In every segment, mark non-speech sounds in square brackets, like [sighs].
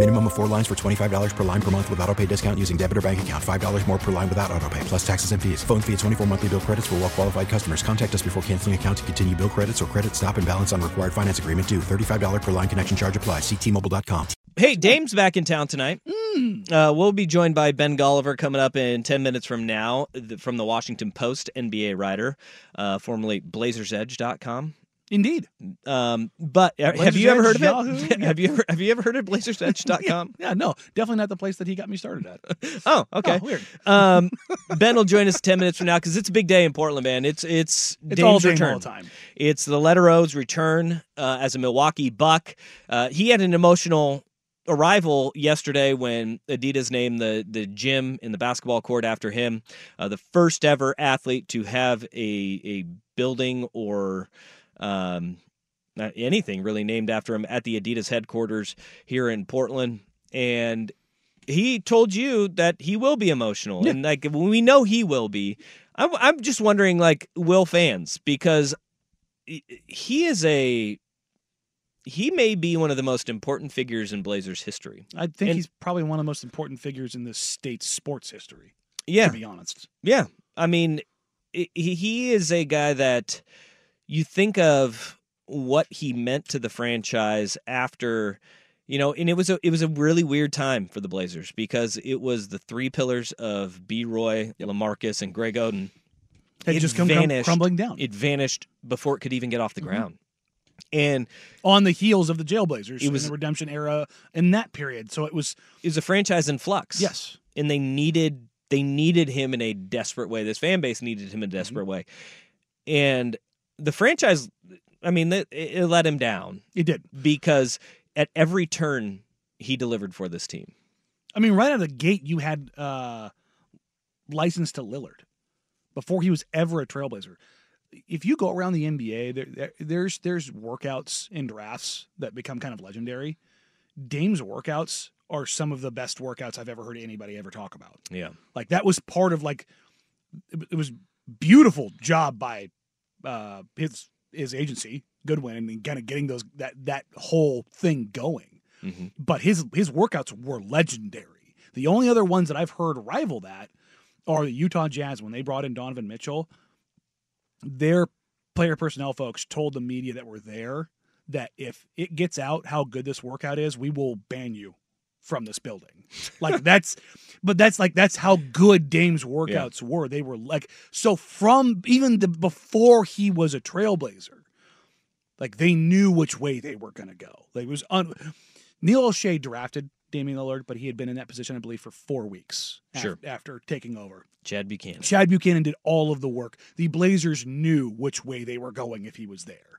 Minimum of four lines for $25 per line per month with auto pay discount using debit or bank account. $5 more per line without auto pay, plus taxes and fees. Phone fee at 24 monthly bill credits for well qualified customers. Contact us before canceling account to continue bill credits or credit stop and balance on required finance agreement due. $35 per line connection charge applies. Ctmobile.com. Hey, Dame's back in town tonight. Uh, we'll be joined by Ben Golliver coming up in 10 minutes from now from the Washington Post, NBA writer, uh, formerly BlazersEdge.com. Indeed. Um, but uh, have you ever heard of it? Yahoo? [laughs] have you ever have you ever heard of [laughs] BlazersEdge.com? Yeah, no, definitely not the place that he got me started at. [laughs] Oh, okay. Oh, weird. Um, ben will join us ten minutes from now because it's a big day in Portland, man. It's it's It's Dame's return. time. It's the Letter O's return uh, as a Milwaukee Buck. Uh, he had an emotional arrival yesterday when Adidas named the the gym in the basketball court after him, uh, the first ever athlete to have a a building or um, not anything really named after him at the Adidas headquarters here in Portland, and he told you that he will be emotional, and like we know he will be. I'm I'm just wondering, like, will fans because he- he is a he may be one of the most important figures in Blazers history. I think And- he's probably one of the most important figures in the state's sports history. Yeah. to be honest. Yeah, I mean, he he is a guy that you think of what he meant to the franchise after, you know, and it was a it was a really weird time for the Blazers because it was the three pillars of B. Roy, LaMarcus, and Greg Oden. Had It just come vanished. crumbling down. It vanished before it could even get off the Mhm. ground, and on the heels of the Jailblazers It was- in the redemption era in that period. So it was it was a franchise in flux. Yes. and they needed they needed him in a desperate way. This fan base needed him in a desperate Mm-hmm. way, and the franchise. I mean, it, it let him down. It did because at every turn he delivered for this team. I mean, right out of the gate, you had uh, license to Lillard before he was ever a Trailblazer. If you go around the NBA, there, there, there's there's workouts and drafts that become kind of legendary. Dame's workouts are some of the best workouts I've ever heard anybody ever talk about. Yeah. Like that was part of like it, it was beautiful job by uh, his his agency Goodwin and kind of getting those that that whole thing going. Mm-hmm. But his his workouts were legendary. The only other ones that I've heard rival that are the Utah Jazz when they brought in Donovan Mitchell. Their player personnel folks told the media that were there that if it gets out how good this workout is, we will ban you from this building. Like [laughs] that's but that's like that's how good Dame's workouts were. They were like so from even the before he was a trailblazer, like they knew which way they were gonna go. Like it was un Neil Olshey drafted Damian Lillard, but he had been in that position, I believe, for four weeks af- Sure. after taking over. Chad Buchanan. Chad Buchanan did all of the work. The Blazers knew which way they were going if he was there.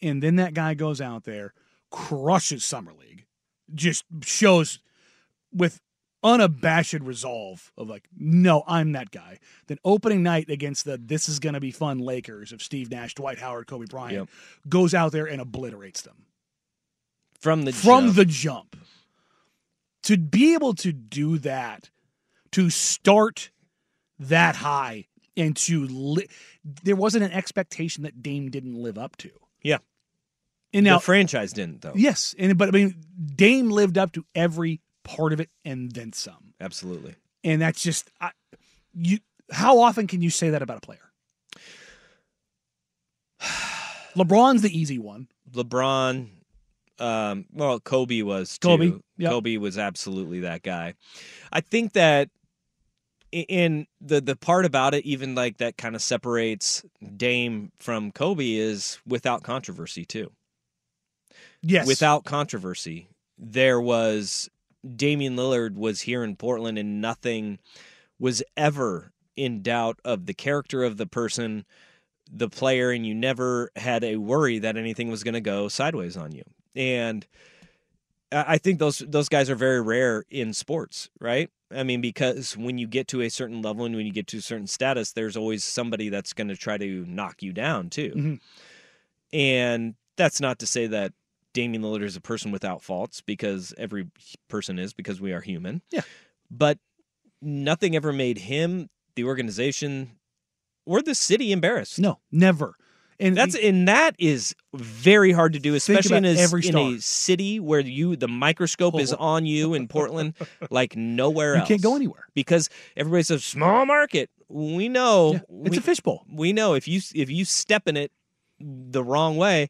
And then that guy goes out there, crushes Summer League, just shows with unabashed resolve of like, no, I'm that guy. Then opening night against the this is gonna be fun Lakers of Steve Nash, Dwight Howard, Kobe Bryant, Yep. goes out there and obliterates them From the from jump. the jump. To be able to do that, to start that high, and to li- there wasn't an expectation that Dame didn't live up to. yeah. And now, the franchise didn't though. yes, and but I mean, Dame lived up to every part of it and then some. Absolutely. And that's just I, you. How often can you say that about a player? [sighs] LeBron's the easy one. LeBron, um, well, Kobe was too. Kobe, yep. Kobe was absolutely that guy. I think that in the the part about it, even like that kind of separates Dame from Kobe is without controversy too. Yes. Without controversy, there was Damian Lillard was here in Portland and nothing was ever in doubt of the character of the person, the player, and you never had a worry that anything was going to go sideways on you. And I think those those guys are very rare in sports, right? I mean, because when you get to a certain level and when you get to a certain status, there's always somebody that's going to try to knock you down too. Mhm. And that's not to say that Damian Lillard is a person without faults, because every person is, because we are human. Yeah. But nothing ever made him, the organization, or the city embarrassed. No, never. And That's and that is very hard to do, especially in a, every in a city where you the microscope is Oh. on you in Portland, [laughs] like nowhere you else. You can't go anywhere. because everybody says small market. We know Yeah, it's we, a fishbowl. we know if you if you step in it the wrong way,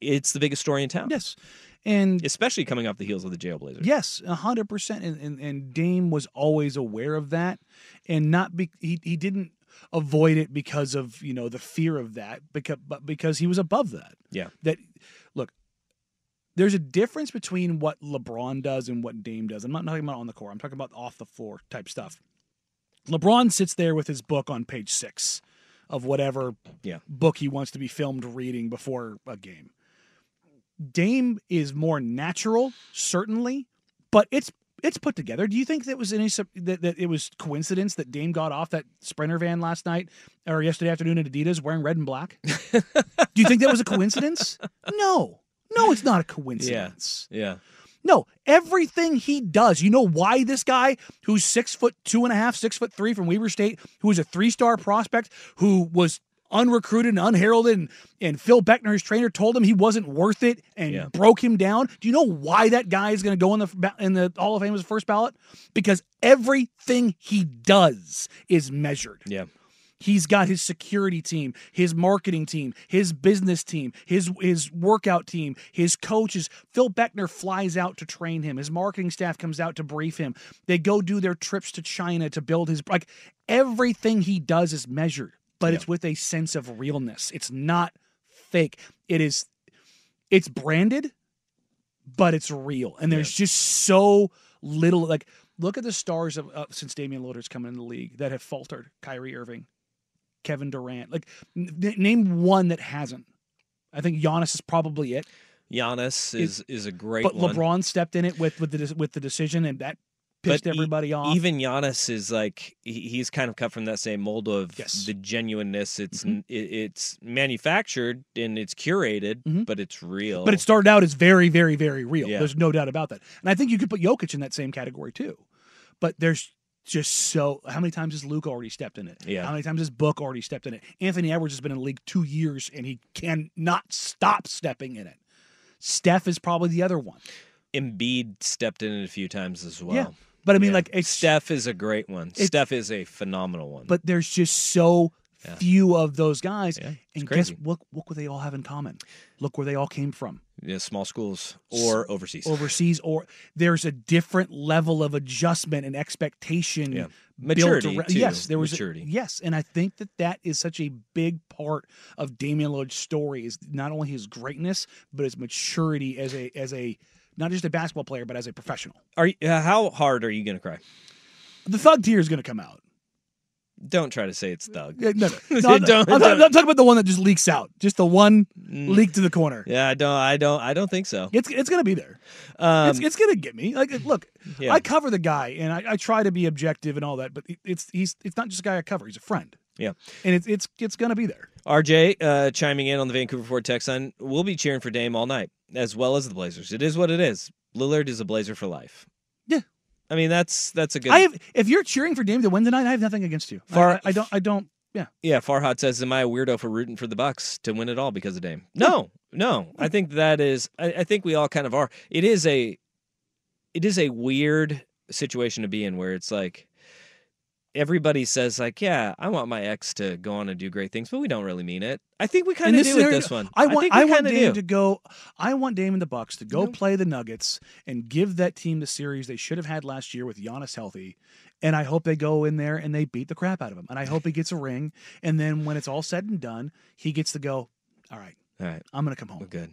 it's the biggest story in town. Yes, and especially coming off the heels of the Jailblazers. Yes, a hundred percent. And and and Dame was always aware of that, and not be he he didn't avoid it because of you know the fear of that, because but because he was above that. Yeah. That look, there's a difference between what LeBron does and what Dame does. I'm not talking about on the court. I'm talking about off the floor type stuff. LeBron sits there with his book on page six of whatever Yeah. book he wants to be filmed reading before a game. Dame is more natural, certainly, but it's it's put together. Do you think that was any that, that it was coincidence that Dame got off that sprinter van last night or yesterday afternoon at Adidas wearing red and black? [laughs] Do you think that was a coincidence? No, no, it's not a coincidence. Yeah. No, everything he does. You know why this guy, who's six foot two and a half, six foot three from Weber State, who was a three star prospect, who was unrecruited and unheralded, and, and Phil Beckner, his trainer, told him he wasn't worth it and Yeah. broke him down. Do you know why that guy is going to go in the in the Hall of Fame as first ballot? Because everything he does is measured. Yeah. He's got his security team, his marketing team, his business team, his his workout team, his coaches. Phil Beckner flies out to train him. His marketing staff comes out to brief him. They go do their trips to China to build his like everything he does is measured, but it's with a sense of realness. It's not fake. It is it's branded, but it's real. And there's just so little like look at the stars of uh, since Damian Lillard's come in the league that have faltered. Kyrie Irving, Kevin Durant. Like n- name one that hasn't. I think Giannis is probably it. Giannis is is a great but one. LeBron stepped in it with with the with the decision, and that pissed But e- everybody off. Even Giannis is like he, he's kind of cut from that same mold of Yes. the genuineness. It's Mhm. it, it's manufactured and it's curated, Mhm. but it's real. but it started out as very, very, very real. Yeah. There's no doubt about that. And I think you could put Jokic in that same category too. But there's just so how many times has Luka already stepped in it? Yeah. How many times has Book already stepped in it? Anthony Edwards has been in the league two years and he cannot stop stepping in it. Steph is probably the other one. Embiid stepped in it a few times as well. Yeah. But I mean, Yeah. like, it's, Steph is a great one. Steph is a phenomenal one. but there's just so Yeah. few of those guys. Yeah, and guess crazy. what? Look what they all have in common. Look where they all came from. yeah, small schools or overseas. overseas or there's a different level of adjustment and expectation Yeah. built Maturity, around- too. yes there was a- Maturity. yes and i think that that is such a big part of Damian Lillard's story is not only his greatness but his maturity as a as a not just a basketball player but as a professional Are you, uh, how hard are you going to cry? the thug tear is going to come out Don't try to say it's thug. Yeah, [laughs] no, no. No, I'm, Don't- I'm, don't. I'm talking about the one that just leaks out just the one leak to the corner Yeah, I don't. I don't. I don't think so. it's it's going to be there Um, it's, it's gonna get me. Like, look, Yeah. I cover the guy, and I, I try to be objective and all that, but it's he's it's not just a guy I cover; he's a friend, yeah. and it's it's it's gonna be there. RJ uh, chiming in on the Vancouver Ford text line. We'll be cheering for Dame all night, as well as the Blazers. It is what it is. Lillard is a Blazer for life. Yeah. I mean that's that's a good. I have if you're cheering for Dame to win tonight, I have nothing against you. Far- I, I don't. I don't. Yeah, yeah, Farhad says, "Am I a weirdo for rooting for the Bucks to win it all because of Dame?" No, no. I think that is. I, I think we all kind of are. It is a. It is a weird situation to be in where it's like. Everybody says like, yeah, I want my ex to go on and do great things, but we don't really mean it. I think we kind of do scenario, with this one. I want. think I, want Dame do. to go. I want Dame and the Bucks to go play the Nuggets and give that team the series they should have had last year with Giannis healthy. And I hope they go in there and they beat the crap out of him. And I hope he gets a ring. And then when it's all said and done, he gets to go. All right, All right, I'm gonna come home. we're good.